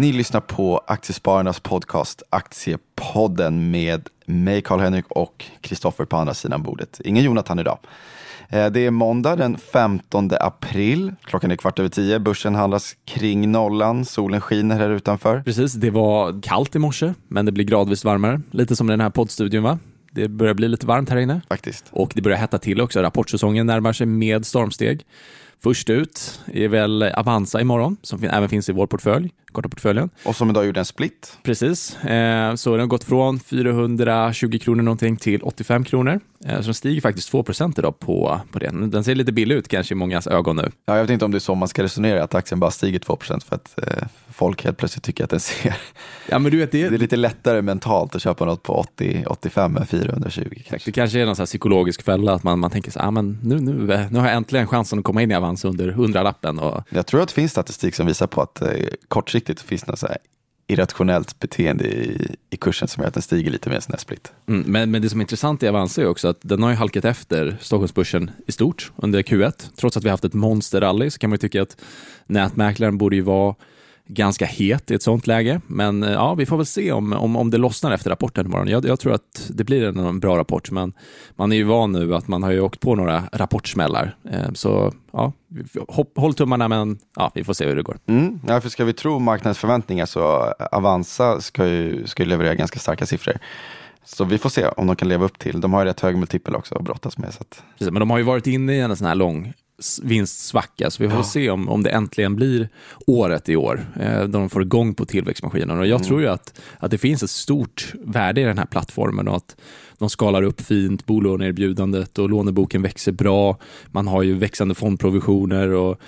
Ni lyssnar på Aktiespararnas podcast Aktiepodden med mig Karl-Henrik och Kristoffer på andra sidan bordet. Ingen Jonathan idag. Eh, det är måndag den 15 april. Klockan är kvart över tio. Börsen handlas kring nollan. Solen skiner här utanför. Precis, det var kallt i morse, men det blir gradvis varmare. Lite som i den här poddstudion va? Det börjar bli lite varmt här inne. Faktiskt. Och det börjar hetta till också. Rapportsäsongen närmar sig med stormsteg. Först ut är väl Avanza imorgon, som även finns i vår portfölj, korta portföljen. Och som idag gjorde en split. Precis, eh, så den har gått från 420 kronor någonting till 85 kronor. Eh, så den stiger faktiskt 2% idag på, på den. Den ser lite billig ut kanske i mångas ögon nu. Ja, jag vet inte om det är så man ska resonera, att aktien bara stiger 2% för att eh, folk helt plötsligt tycker att den ser... Ja, men du vet, det... det är lite lättare mentalt att köpa något på 80, 85 än 420 kanske. Det kanske är någon så psykologisk fälla, att man, man tänker så ah, men nu, nu, nu har jag äntligen chansen att komma in i Avanza under hundralappen. Och... Jag tror att det finns statistik som visar på att eh, kortsiktigt finns något så här irrationellt beteende i, i kursen som gör att den stiger lite mer än split. Mm, men, men det som är intressant i Avanza är också att den har ju halkat efter Stockholmsbörsen i stort under Q1. Trots att vi har haft ett monsterrally så kan man ju tycka att nätmäklaren borde ju vara ganska het i ett sånt läge. Men eh, ja, vi får väl se om, om, om det lossnar efter rapporten imorgon. Jag, jag tror att det blir en, en, bra rapport, men man är ju van nu att man har ju åkt på några rapportsmällar. Eh, så ja, hopp, håll tummarna, men ja, vi får se hur det går. Mm, ja, för ska vi tro marknadens förväntningar så Avanza ska ju, ska ju leverera ganska starka siffror. Så vi får se om de kan leva upp till. De har ju rätt hög multipel också att brottas med. Så att... Precis, men de har ju varit inne i en sån här lång vinstsvacka. Så vi får ja. se om, om det äntligen blir året i år, eh, då de får igång på tillväxtmaskinen. Och jag mm. tror ju att, att det finns ett stort värde i den här plattformen och att de skalar upp fint, bolåneerbjudandet och låneboken växer bra. Man har ju växande fondprovisioner och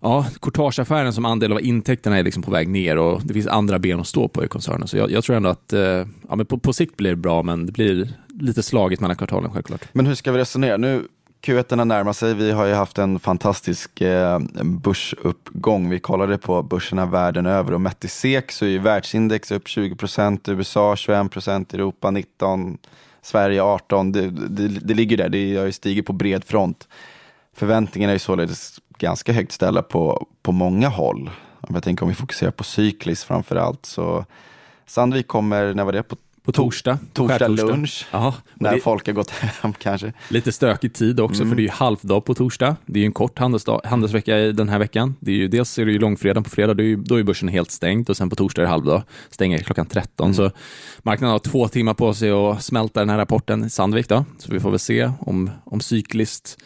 ja, courtageaffären som andel av intäkterna är liksom på väg ner och det finns andra ben att stå på i koncernen. Så jag, jag tror ändå att eh, ja, men på, på sikt blir det bra, men det blir lite slagigt mellan kvartalen självklart. Men hur ska vi resonera? Nu Q1 närmar sig. Vi har ju haft en fantastisk eh, börsuppgång. Vi kollade på börserna världen över och mätt i SEK så är ju världsindex upp 20 procent, USA 21 procent, Europa 19, Sverige 18. Det, det, det ligger där, det har ju stigit på bred front. Förväntningarna är ju således ganska högt ställda på, på många håll. Om jag tänker om vi fokuserar på cyklis framför allt så Sandvik kommer, när var det? På på torsdag. Torsdag lunch, Aha, när det, folk har gått hem kanske. Lite stökig tid också, mm. för det är ju halvdag på torsdag. Det är ju en kort handelsdag, handelsvecka den här veckan. Det är ju, dels är det ju långfredag på fredag, är, ju, då är börsen helt stängd och sen på torsdag är det halvdag, stänger klockan 13. Mm. Så marknaden har två timmar på sig att smälta den här rapporten i Sandvik. Då. Så vi får väl se om, om cykliskt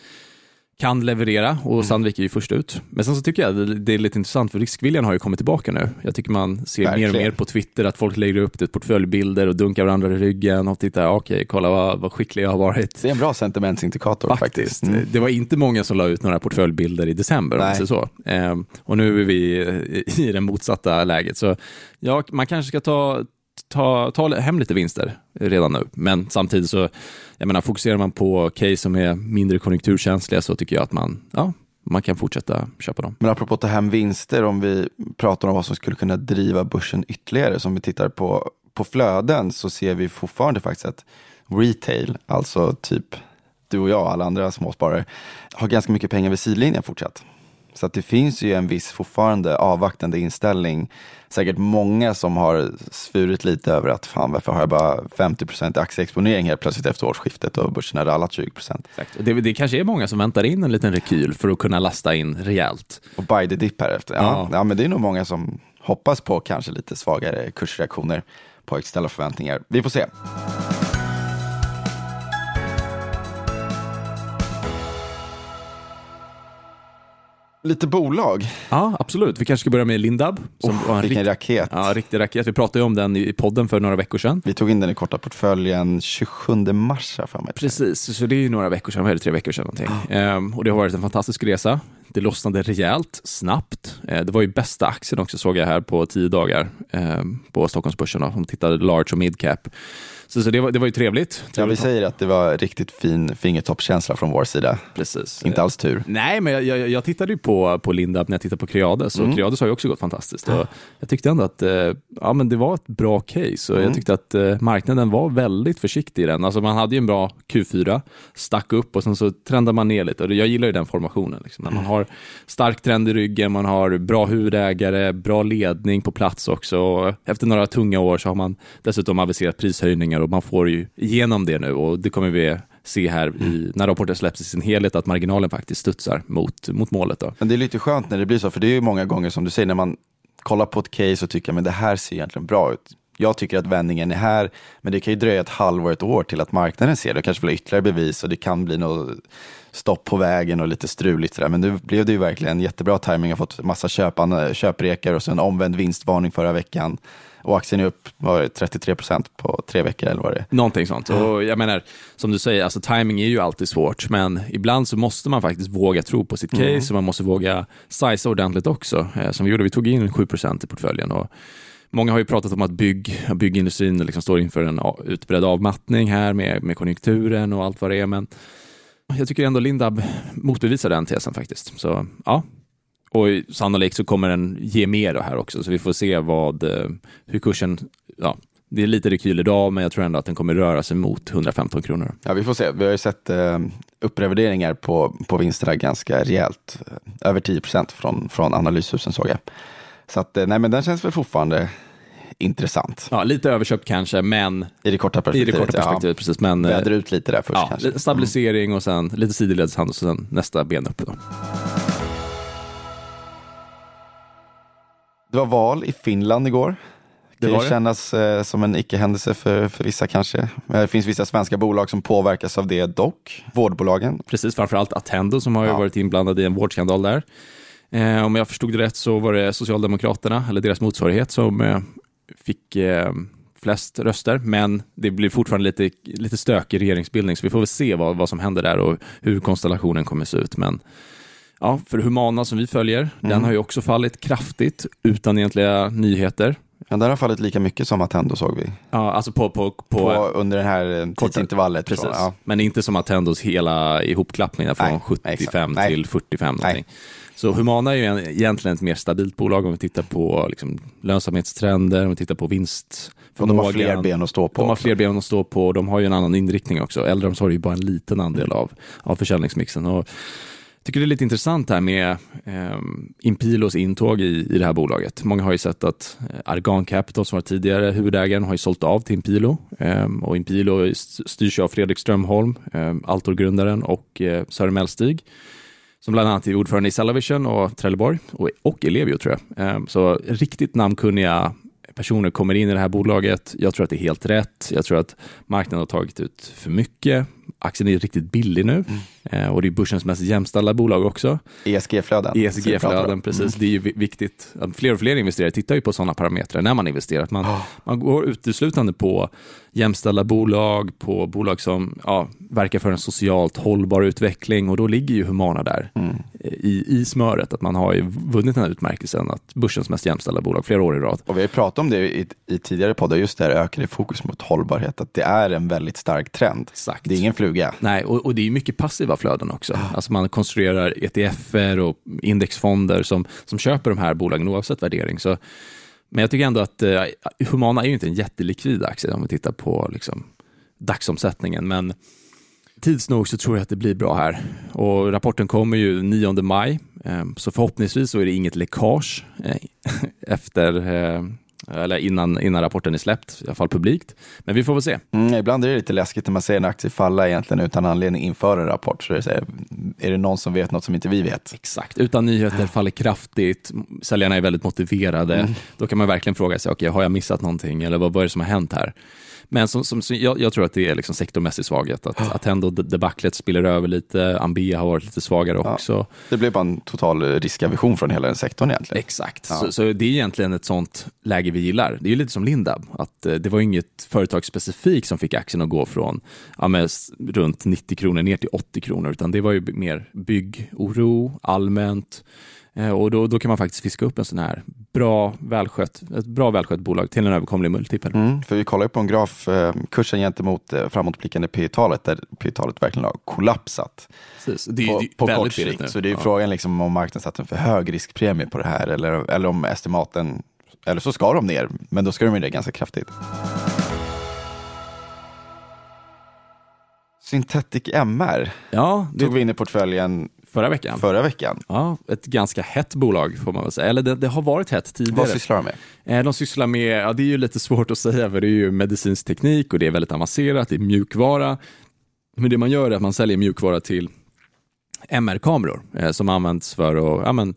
kan leverera och mm. Sandvik är ju först ut. Men sen så tycker jag det är lite intressant för riskviljan har ju kommit tillbaka nu. Jag tycker man ser Verkligen. mer och mer på Twitter att folk lägger upp det portföljbilder och dunkar varandra i ryggen och tittar, okej, okay, kolla vad, vad skicklig jag har varit. Det är en bra sentimentsindikator faktiskt. faktiskt. Mm. Det var inte många som la ut några portföljbilder i december, om man så. Ehm, och nu är vi i det motsatta läget. Så ja, man kanske ska ta ta, ta hem lite vinster redan nu. Men samtidigt så, jag menar, fokuserar man på case som är mindre konjunkturkänsliga så tycker jag att man, ja, man kan fortsätta köpa dem. Men apropå att ta hem vinster, om vi pratar om vad som skulle kunna driva börsen ytterligare, som vi tittar på, på flöden så ser vi fortfarande faktiskt att retail, alltså typ du och jag och alla andra småsparare, har ganska mycket pengar vid sidlinjen fortsatt. Så att det finns ju en viss fortfarande avvaktande inställning. Säkert många som har svurit lite över att fan varför har jag bara 50% aktieexponering helt plötsligt efter årsskiftet och börsen har rallat 20 Exakt. Det, det kanske är många som väntar in en liten rekyl för att kunna lasta in rejält. Och buy the dip här efter. Ja, ja. ja, men det är nog många som hoppas på kanske lite svagare kursreaktioner på externa förväntningar. Vi får se. Lite bolag. Ja, absolut. Vi kanske ska börja med Lindab. Som oh, var en vilken rikt... raket. Ja, riktig raket. Vi pratade om den i podden för några veckor sedan. Vi tog in den i korta portföljen 27 mars för mig. Precis, så det är ju några veckor sedan, det, tre veckor sedan någonting. Oh. Ehm, och det har varit en fantastisk resa. Det lossnade rejält, snabbt. Ehm, det var ju bästa aktien också såg jag här på tio dagar ehm, på Stockholmsbörsen. Om man tittade large och mid cap Så, så det, var, det var ju trevligt. Ja, vi säger att det var riktigt fin fingertoppskänsla från vår sida. Precis. Inte alls tur. Nej, men jag, jag, jag tittade ju på, på Lindab när jag tittade på Creades och mm. Creades har ju också gått fantastiskt. Och jag tyckte ändå att eh, ja, men det var ett bra case och mm. jag tyckte att eh, marknaden var väldigt försiktig i den. Alltså man hade ju en bra Q4, stack upp och sen så trendade man ner lite. Och jag gillar ju den formationen. Liksom. När man har stark trend i ryggen, man har bra huvudägare, bra ledning på plats också. Och efter några tunga år så har man dessutom aviserat prishöjningar och man får ju igenom det nu och det kommer vi se här i, mm. när rapporten släpps i sin helhet att marginalen faktiskt studsar mot, mot målet. Då. Men det är lite skönt när det blir så, för det är ju många gånger som du säger, när man kollar på ett case och tycker att det här ser egentligen bra ut. Jag tycker att vändningen är här, men det kan ju dröja ett halvår, ett år till att marknaden ser det. kanske vill ha ytterligare bevis och det kan bli något stopp på vägen och lite struligt. Sådär. Men nu blev det ju verkligen jättebra timing. Jag har fått massa köpan, köprekar och så en omvänd vinstvarning förra veckan. Och aktien är upp var 33 procent på tre veckor eller vad det är. Någonting sånt. Mm. Och jag menar, som du säger, alltså timing är ju alltid svårt, men ibland så måste man faktiskt våga tro på sitt case mm. och man måste våga size ordentligt också. Eh, som vi gjorde, vi tog in 7 procent i portföljen. Och Många har ju pratat om att bygg, byggindustrin liksom står inför en utbredd avmattning här med, med konjunkturen och allt vad det är, men jag tycker ändå Lindab motbevisar den tesen faktiskt. Så ja, och sannolikt så kommer den ge mer här också, så vi får se vad, eh, hur kursen, ja, det är lite rekyl idag, men jag tror ändå att den kommer röra sig mot 115 kronor. Ja, vi får se. Vi har ju sett eh, upprevideringar på, på vinsterna ganska rejält. Eh, över 10 procent från, från analyshusen såg jag. Så att, eh, nej, men den känns väl fortfarande intressant. Ja, lite överköpt kanske, men i det korta perspektivet. I det korta perspektivet ja. precis, men väder ut lite där först ja, kanske. Stabilisering och sen lite sidledshandel och sen nästa ben upp. Då. Det var val i Finland igår. Det kan ju kännas eh, som en icke-händelse för, för vissa kanske. Det finns vissa svenska bolag som påverkas av det dock. Vårdbolagen. Precis, framförallt Attendo som har ja. varit inblandad i en vårdskandal där. Eh, om jag förstod det rätt så var det Socialdemokraterna, eller deras motsvarighet, som eh, fick eh, flest röster, men det blir fortfarande lite, lite stökig regeringsbildning, så vi får väl se vad, vad som händer där och hur konstellationen kommer se ut. Men ja, för Humana som vi följer, mm. den har ju också fallit kraftigt utan egentliga nyheter. Ja, den har fallit lika mycket som Attendo såg vi. Ja, alltså på, på, på, på under det här eh, tidsintervallet. Precis, från, ja. men inte som Attendos hela ihopklappning från nej, 75 nej, till 45 någonting. Nej. Så Humana är ju egentligen ett mer stabilt bolag om vi tittar på liksom, lönsamhetstrender, om vi tittar på vinst. de har fler ben att stå på. De har fler ben att stå på och de har ju en annan inriktning också. Äldreomsorg är ju bara en liten andel av, av försäljningsmixen. Och tycker det är lite intressant här med eh, Impilos intåg i, i det här bolaget. Många har ju sett att eh, Argan Capital som var tidigare huvudägaren har ju sålt av till Impilo eh, och Impilo styrs av Fredrik Strömholm, eh, Altor-grundaren och eh, Sören Mellstig som bland annat är ordförande i Cellavision och Trelleborg och, och Ellevio tror jag. Ehm, så riktigt namnkunniga personer kommer in i det här bolaget. Jag tror att det är helt rätt. Jag tror att marknaden har tagit ut för mycket aktien är riktigt billig nu mm. eh, och det är börsens mest jämställda bolag också. ESG-flöden. ESG-flöden, precis. Mm. Det är ju viktigt. Fler och fler investerare tittar ju på sådana parametrar när man investerar. Man, oh. man går uteslutande på jämställda bolag, på bolag som ja, verkar för en socialt hållbar utveckling och då ligger ju Humana där mm. i, i smöret. Att man har ju vunnit den här utmärkelsen att börsens mest jämställda bolag flera år i rad. Och vi har pratat om det i, i tidigare poddar, just det här ökade fokus mot hållbarhet, att det är en väldigt stark trend. Exakt. Det är ingen fluga. Nej, och, och det är mycket passiva flöden också. Ah. Alltså man konstruerar ETFer och indexfonder som, som köper de här bolagen oavsett värdering. Så, men jag tycker ändå att eh, Humana är ju inte en jättelikvid aktie om vi tittar på liksom, dagsomsättningen. Men tids nog så tror jag att det blir bra här. Och rapporten kommer ju 9 maj, eh, så förhoppningsvis så är det inget läckage eh, efter eh, eller innan, innan rapporten är släppt, i alla fall publikt. Men vi får väl se. Mm, ibland är det lite läskigt när man ser en aktie falla egentligen utan anledning inför en rapport. Så det är, är det någon som vet något som inte vi vet? Exakt, utan nyheter faller kraftigt, säljarna är väldigt motiverade. Mm. Då kan man verkligen fråga sig, okay, har jag missat någonting eller vad, vad är det som har hänt här? Men som, som, som jag, jag, tror att det är liksom sektormässig svaghet. Att, att ändå debaclet spiller över lite. Ambea har varit lite svagare också. Ja, det blev bara en total riskavision från hela den sektorn egentligen. Exakt, ja. så, så, det är egentligen ett sånt läge vi gillar. Det är lite som Lindab, att eh, det var inget företag specifikt som fick aktien att gå från ja, runt 90 kronor ner till 80 kronor, utan det var ju mer byggoro, allmänt. Eh, och då, då kan man faktiskt fiska upp en sån här bra välskött, ett bra välskött bolag till en överkomlig multipel. Mm, för vi kollar ju på en graf, eh, kursen gentemot eh, framåtblickande P-talet, där P-talet verkligen har kollapsat Precis. Det är, på, det är på väldigt kort sikt. Så det är Ja. frågan liksom om marknaden satt en för hög riskpremie på det här eller, eller om estimaten, eller så ska de ner, men då ska de ju ner ganska kraftigt. Synthetic MR Ja, det tog vi in i portföljen förra veckan. förra veckan. Ja, ett ganska hett bolag får man väl säga. Eller det, det har varit hett tidigare. Vad sysslar de med? Eh, De sysslar med, ja det är ju lite svårt att säga för det är ju medicinsk teknik och det är väldigt avancerat, det är mjukvara. Men det man gör är att man säljer mjukvara till MR-kameror eh, som används för att ja, men,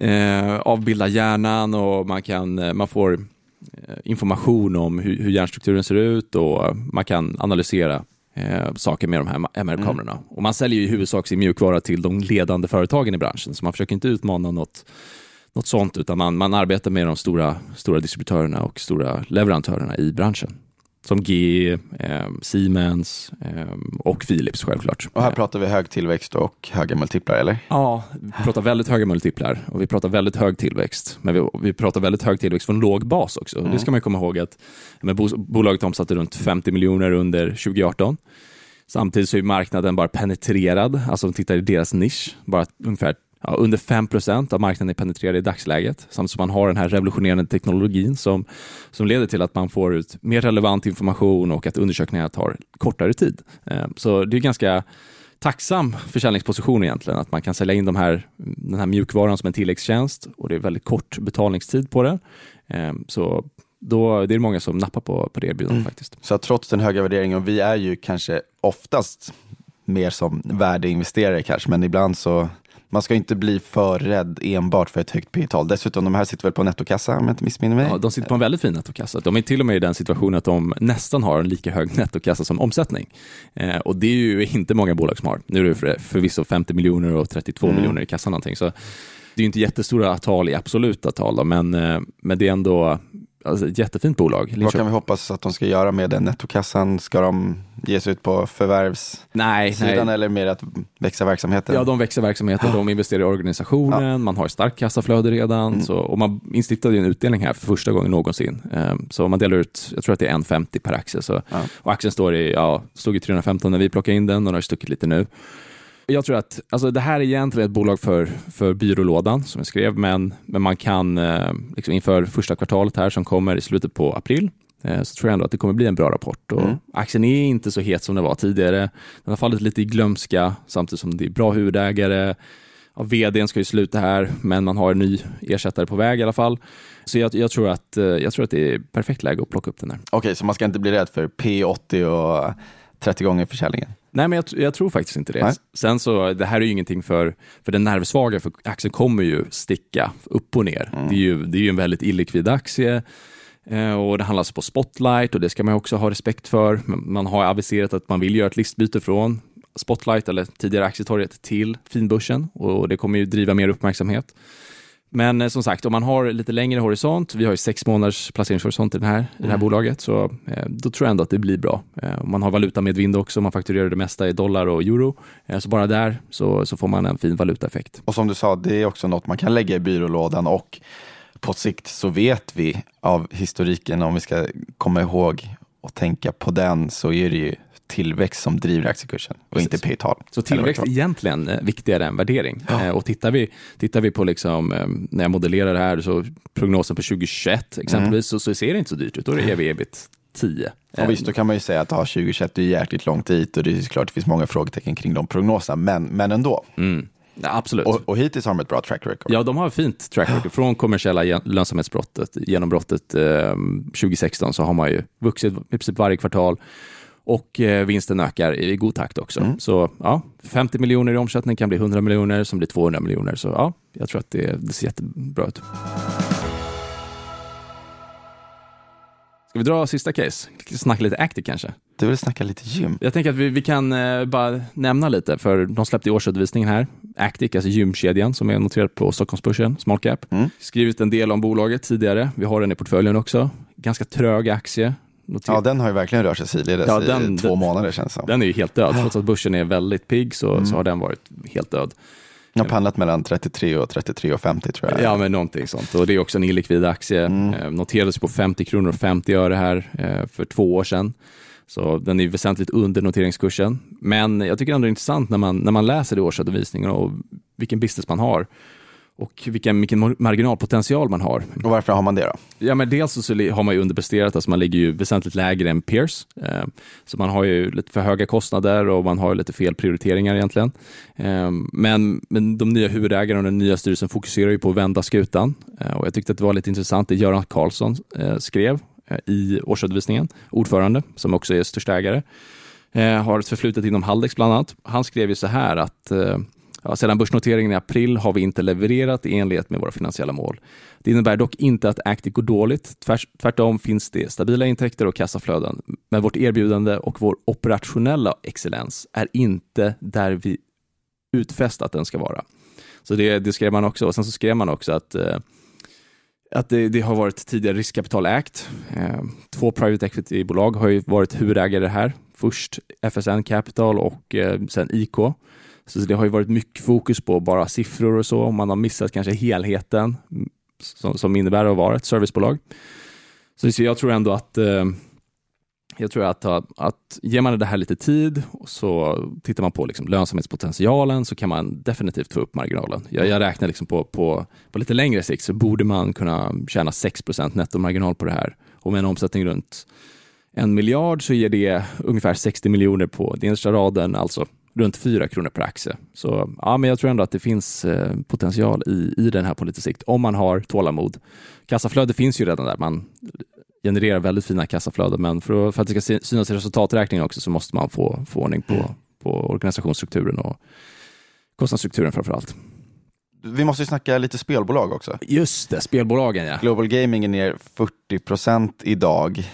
eh, avbilda hjärnan och man, kan, eh, man får eh, information om hur, hur hjärnstrukturen ser ut och man kan analysera eh, saker med de här MR-kamerorna. Och man säljer i huvudsak sin mjukvara till de ledande företagen i branschen, så man försöker inte utmana något något sånt, utan man, man arbetar med de stora, stora distributörerna och stora leverantörerna i branschen. Som GE, eh, Siemens eh, och Philips självklart. Och här pratar vi hög tillväxt och höga multiplar, eller? Ja, vi pratar väldigt höga multiplar och vi pratar väldigt hög tillväxt. Men vi, vi pratar väldigt hög tillväxt från låg bas också. Mm. Det ska man komma ihåg att men bo, bolaget omsatte runt 50 miljoner under 2018. Samtidigt så är marknaden bara penetrerad, alltså om vi tittar i deras nisch, bara ungefär ja, under 5% av marknaden är penetrerad i dagsläget. Samtidigt som man har den här revolutionerande teknologin som, som leder till att man får ut mer relevant information och att undersökningar tar kortare tid. Eh, Så det är ganska tacksam försäljningsposition egentligen, att man kan sälja in de här, den här mjukvaran som en tilläggstjänst och det är väldigt kort betalningstid på det. Eh, Så då, det är många som nappar på, på det erbjudandet faktiskt. Så trots den höga värderingen, och vi är ju kanske oftast mer som värdeinvesterare kanske, men ibland så man ska inte bli för rädd enbart för ett högt P-tal. Dessutom, de här sitter väl på nettokassa om jag inte missminner mig? Ja, de sitter på en väldigt fin nettokassa. De är till och med i den situationen att de nästan har en lika hög nettokassa som omsättning. Eh, och det är ju inte många bolag som har. Nu är det för, förvisso 50 miljoner och 32 Mm. miljoner i kassan någonting. Så det är ju inte jättestora tal i absoluta tal, då, men, eh, men det är ändå alltså, ett jättefint bolag. Vad Linköping- kan vi hoppas att de ska göra med den nettokassan? Ska de ge sig ut på förvärvssidan Nej, nej. eller mer att växa verksamheten? Ja, de växer verksamheten, de investerar i organisationen, man har starkt kassaflöde redan. Mm. Så, och man instiftade ju en utdelning här för första gången någonsin. Ehm, Så man delar ut, jag tror att det är 1,50 per aktie. Så, Ja. Och aktien står i, ja, stod i 315 när vi plockade in den och den har stuckit lite nu. Jag tror att alltså, det här är egentligen ett bolag för, för byrålådan som jag skrev, men, men man kan eh, liksom inför första kvartalet här som kommer i slutet på april så tror jag ändå att det kommer bli en bra rapport. Och Mm. Aktien är inte så het som den var tidigare. Den har fallit lite i glömska samtidigt som det är bra huvudägare. Ja, vdn ska ju sluta här, men man har en ny ersättare på väg i alla fall. Så jag, jag, tror, att, eh, jag tror att det är perfekt läge att plocka upp den här. Okej, så man ska inte bli rädd för P80 och 30 gånger försäljningen? Nej, men jag, jag tror faktiskt inte det. Nej. Sen så, det här är ju ingenting för, för den nervsvaga, för aktien kommer ju sticka upp och ner. Mm. Det, är ju, det är ju en väldigt illikvid aktie eh, och det handlas på Spotlight och det ska man också ha respekt för. Man har aviserat att man vill göra ett listbyte från Spotlight, eller tidigare Aktietorget, till finbörsen och det kommer ju driva mer uppmärksamhet. Men eh, som sagt, om man har lite längre horisont, vi har ju sex månaders placeringshorisont i, den här, i det här Mm. bolaget, så eh, då tror jag ändå att det blir bra. Eh, om man har valuta med vind också, man fakturerar det mesta i dollar och euro, eh, så bara där så, så får man en fin valutaeffekt. Och som du sa, det är också något man kan lägga i byrålådan och på sikt så vet vi av historiken, om vi ska komma ihåg och tänka på den, så är det ju tillväxt som driver aktiekursen och Precis. inte P-tal. Så tillväxt är egentligen eh, viktigare än värdering. Eh, och tittar vi, tittar vi på, liksom, eh, när jag modellerar det här, så prognosen på 2021 exempelvis, så, så ser det inte så dyrt ut. Då är det ev ebit 10. Och visst, då kan man ju säga att ja, 2021 är jäkligt långt dit och det är klart det finns många frågetecken kring de prognoserna, men, men ändå. Mm. Ja, absolut. Och, och hittills har de ett bra track record. Ja, de har fint track record. Från kommersiella lönsamhetsbrottet, genombrottet eh, 2016, så har man ju vuxit i princip varje kvartal och eh, vinsten ökar i god takt också. Mm. Så ja, 50 miljoner i omsättning kan bli 100 miljoner, som blir 200 miljoner. Så ja, jag tror att det, det ser jättebra ut. Ska vi dra sista case? Snacka lite Active kanske? Du vill snacka lite gym? Jag tänker att vi, vi kan eh, bara nämna lite, för de släppte i årsredovisningen här. Actic, alltså gymkedjan som är noterad på Stockholmsbörsen, small cap. Mm. Skrivit en del om bolaget tidigare. Vi har den i portföljen också. Ganska trög aktie. Noter- Ja, den har ju verkligen rört sig sidledes Ja, den- i två den- månader känns det som. Den är ju helt död. Trots att börsen är väldigt pigg så, Mm. så har den varit helt död. Jag har pendlat mellan 33 och 33 och 50 tror jag. Ja, men någonting sånt. Och det är också en illikvid aktie. Mm. Eh, noterades på 50 kronor och 50 öre här eh, för två år sedan. Så den är väsentligt under noteringskursen. Men jag tycker ändå det är intressant när man, när man läser det årsredovisningen och vilken business man har och vilken, vilken marginalpotential man har. Och varför har man det då? Ja, men dels så har man ju underpresterat, alltså man ligger ju väsentligt lägre än peers. Eh, så man har ju lite för höga kostnader och man har lite fel prioriteringar egentligen. Eh, men, men de nya huvudägarna och den nya styrelsen fokuserar ju på att vända skutan. Eh, och jag tyckte att det var lite intressant det Göran Karlsson skrev i årsredovisningen, ordförande, som också är största ägare. Har ett förflutet inom Haldex bland annat. Han skrev ju så här att Ja, sedan börsnoteringen i april har vi inte levererat i enlighet med våra finansiella mål. Det innebär dock inte att Actic går dåligt. Tvärtom finns det stabila intäkter och kassaflöden. Men vårt erbjudande och vår operationella excellens är inte där vi utfäst att den ska vara. Så det, det skrev man också. Och sen så skrev man också att eh, att det, det, har varit tidigare riskkapitalägt. Eh, två private equity-bolag har ju varit huvudägare här. Först FSN Capital och eh, sen IK. Så det har ju varit mycket fokus på bara siffror och så. Man har missat kanske helheten som, som innebär att vara ett servicebolag. Så, jag tror ändå att eh, jag tror att, att ger man det här lite tid och så tittar man på liksom lönsamhetspotentialen så kan man definitivt få upp marginalen. Jag, jag räknar liksom på, på, på lite längre sikt så borde man kunna tjäna 6% nettomarginal på det här. Och med en omsättning runt en miljard så ger det ungefär 60 miljoner på den raden, alltså runt 4 kronor per aktie. Så ja, men jag tror ändå att det finns eh, potential i, i den här på lite sikt, om man har tålamod. Kassaflöde finns ju redan där. Man genererar väldigt fina kassaflöden, men för, för att det ska synas i resultaträkningen också så måste man få, få ordning på, mm. på organisationsstrukturen och kostnadsstrukturen framför allt. Vi måste ju snacka lite spelbolag också. Just det, spelbolagen ja. Global Gaming är ner 40 procent idag.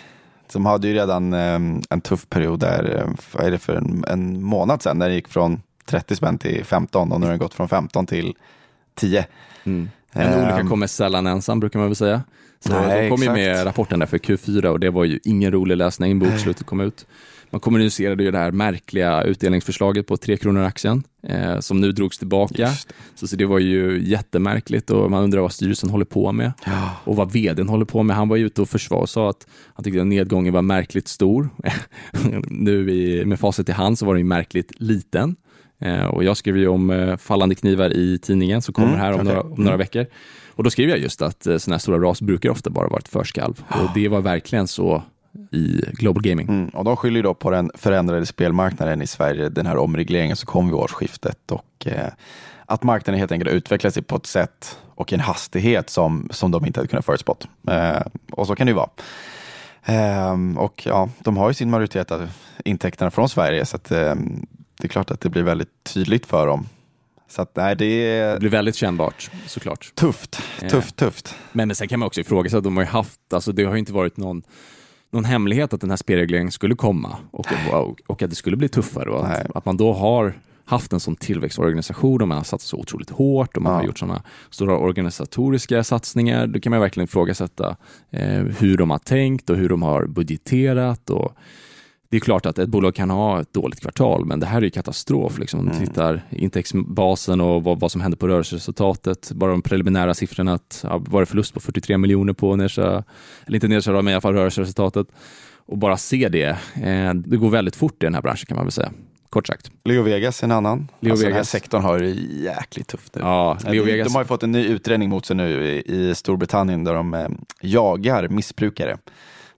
De hade ju redan um, en tuff period där, eh, vad är det för en, en månad sedan, när det gick från 30 spänn till 15 och nu har den gått från 15 till 10. Mm. En olycka kommer sällan ensam brukar man väl säga. Så nej, de kom exakt. ju med rapporten där för Q4 och det var ju ingen rolig läsning. Bokslutet kom ut. Man kommunicerade ju det här märkliga utdelningsförslaget på 3 kronor aktien eh, som nu drogs tillbaka. Så, så, det var ju jättemärkligt och man undrar vad styrelsen håller på med ja. och vad vdn håller på med. Han var ju ute och försvarade och sa att han tyckte att nedgången var märkligt stor. nu i, med facit i hand så var den ju märkligt liten. Eh, och jag skrev ju om eh, fallande knivar i tidningen som kommer mm, här om, några, om några mm. veckor. Och då skrev jag just att eh, sådana här stora ras brukar ofta bara vara ett förskalv. Och det var verkligen så i Global Gaming. Mm, och de skyller då på den förändrade spelmarknaden i Sverige, den här omregleringen som kom vid årsskiftet och eh, att marknaden helt enkelt utvecklat sig på ett sätt och en hastighet som, som de inte hade kunnat förutspått. Eh, och så kan det ju vara. Eh, och ja, de har ju sin majoritet av intäkterna från Sverige så att, eh, det är klart att det blir väldigt tydligt för dem så att, nej, det, det blir väldigt kännbart såklart. Tufft, tufft, tufft. Men, men sen kan man också ifrågasätta, de har ju haft, alltså det har ju inte varit någon någon hemlighet att den här spelregleringen skulle komma och, och, och att det skulle bli tuffare och att, att, man då har haft en sån tillväxtorganisation och man har satsat så otroligt hårt och man ja. har gjort sådana stora organisatoriska satsningar. Då kan man verkligen ifrågasätta eh, hur de har tänkt och hur de har budgeterat och det är klart att ett bolag kan ha ett dåligt kvartal, men det här är ju katastrof. Liksom. Om du mm. tittar intäktsbasen och vad, vad som händer på rörelseresultatet, bara de preliminära siffrorna, att ja, var det förlust på 43 miljoner på nedsa, eller inte nedsa, men i alla fall rörelseresultatet. Och bara se det, eh, det går väldigt fort i den här branschen kan man väl säga. Kort sagt. Leo Vegas är en annan. Leo alltså Vegas. Den här sektorn har det jäkligt tufft nu. Ja, Leo Vegas. De har ju fått en ny utredning mot sig nu i, i Storbritannien där de eh, jagar missbrukare.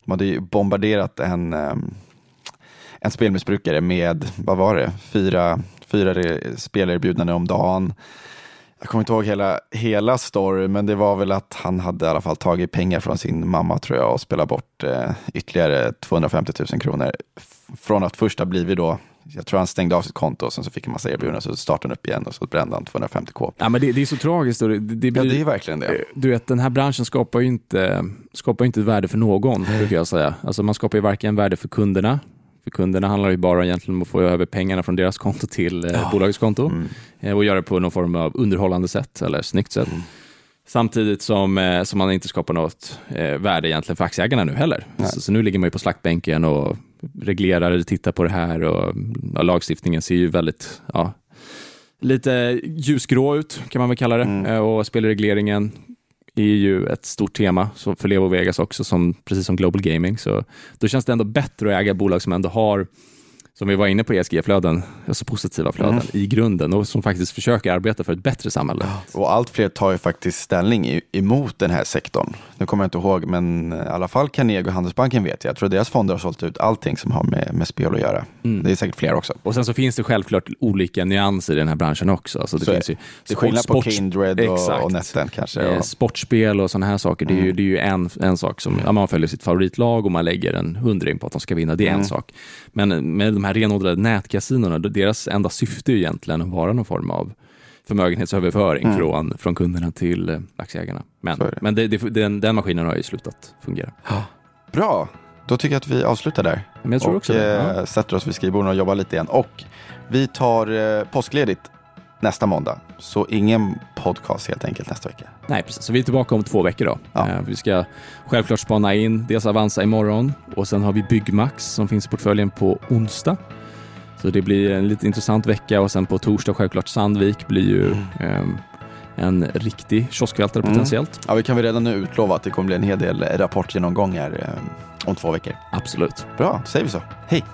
De hade ju bombarderat en eh, en spelmissbrukare med, vad var det, fyra, fyra spelerbjudanden om dagen. Jag kommer inte ihåg hela, hela story, men det var väl att han hade i alla fall tagit pengar från sin mamma tror jag och spelat bort eh, ytterligare 250 000 kronor. Från att först ha blivit då jag tror han stängde av sitt konto och sen så fick han massa erbjudanden så startade han upp igen och så brände han 250k. Ja men det, det är så tragiskt. Det, det blir, ja det är verkligen det. Du vet den här branschen skapar ju inte, skapar inte värde för någon, brukar jag säga. Alltså man skapar ju varken värde för kunderna, för kunderna handlar ju bara egentligen om att få över pengarna från deras konto till eh, ja. bolagets konto mm. eh, och göra det på någon form av underhållande sätt eller snyggt sätt. Mm. Samtidigt som, eh, som man inte skapar något eh, värde egentligen för aktieägarna nu heller. Så, så, nu ligger man ju på slaktbänken och reglerar eller tittar på det här och ja, lagstiftningen ser ju väldigt ja, lite ljusgrå ut, kan man väl kalla det. Mm. Och spelregleringen är ju ett stort tema för Levo Vegas också, som, precis som Global Gaming. Så då känns det ändå bättre att äga bolag som ändå har, som vi var inne på, ESG-flöden, alltså positiva flöden Mm. i grunden och som faktiskt försöker arbeta för ett bättre samhälle. Och allt fler tar ju faktiskt ställning emot den här sektorn. Nu kommer jag inte ihåg, men i alla fall Carnegie och Handelsbanken vet jag. Jag tror deras fonder har sålt ut allting som har med, med spel att göra. Mm. Det är säkert fler också. Och sen så finns det självklart olika nyanser i den här branschen också. Alltså det Så finns ju Det är skillnad på Kindred och, Exakt. och Netten kanske. Eh, sportspel och sådana här saker, det är ju, Mm. det är ju en, en sak som, ja, man följer sitt favoritlag och man lägger en hundring på att de ska vinna, det är Mm. en sak. Men med de här renodlade nätkasinorna, då- deras enda syfte är egentligen att vara någon form av förmögenhetsöverföring Mm. från, från kunderna till eh, aktieägarna. Men, det. men det, det, den, den maskinen har ju slutat fungera. bra, då tycker jag att vi avslutar där. Men jag tror och också det. eh, Ja. sätter oss vid skrivborden och jobbar lite igen. Och vi tar eh, påskledigt nästa måndag. Så ingen podcast helt enkelt nästa vecka. Nej, precis. Så vi är tillbaka om två veckor då. Ja. Eh, vi ska självklart spana in dels Avanza imorgon och sen har vi Byggmax som finns i portföljen på onsdag. Så det blir en lite intressant vecka och sen på torsdag självklart Sandvik blir ju ehm, en riktig kioskvältare Mm. potentiellt. Ja, vi kan väl redan nu utlova att det kommer bli en hel del rapportgenomgångar eh, om två veckor. Absolut. Bra, säger vi så. Hej!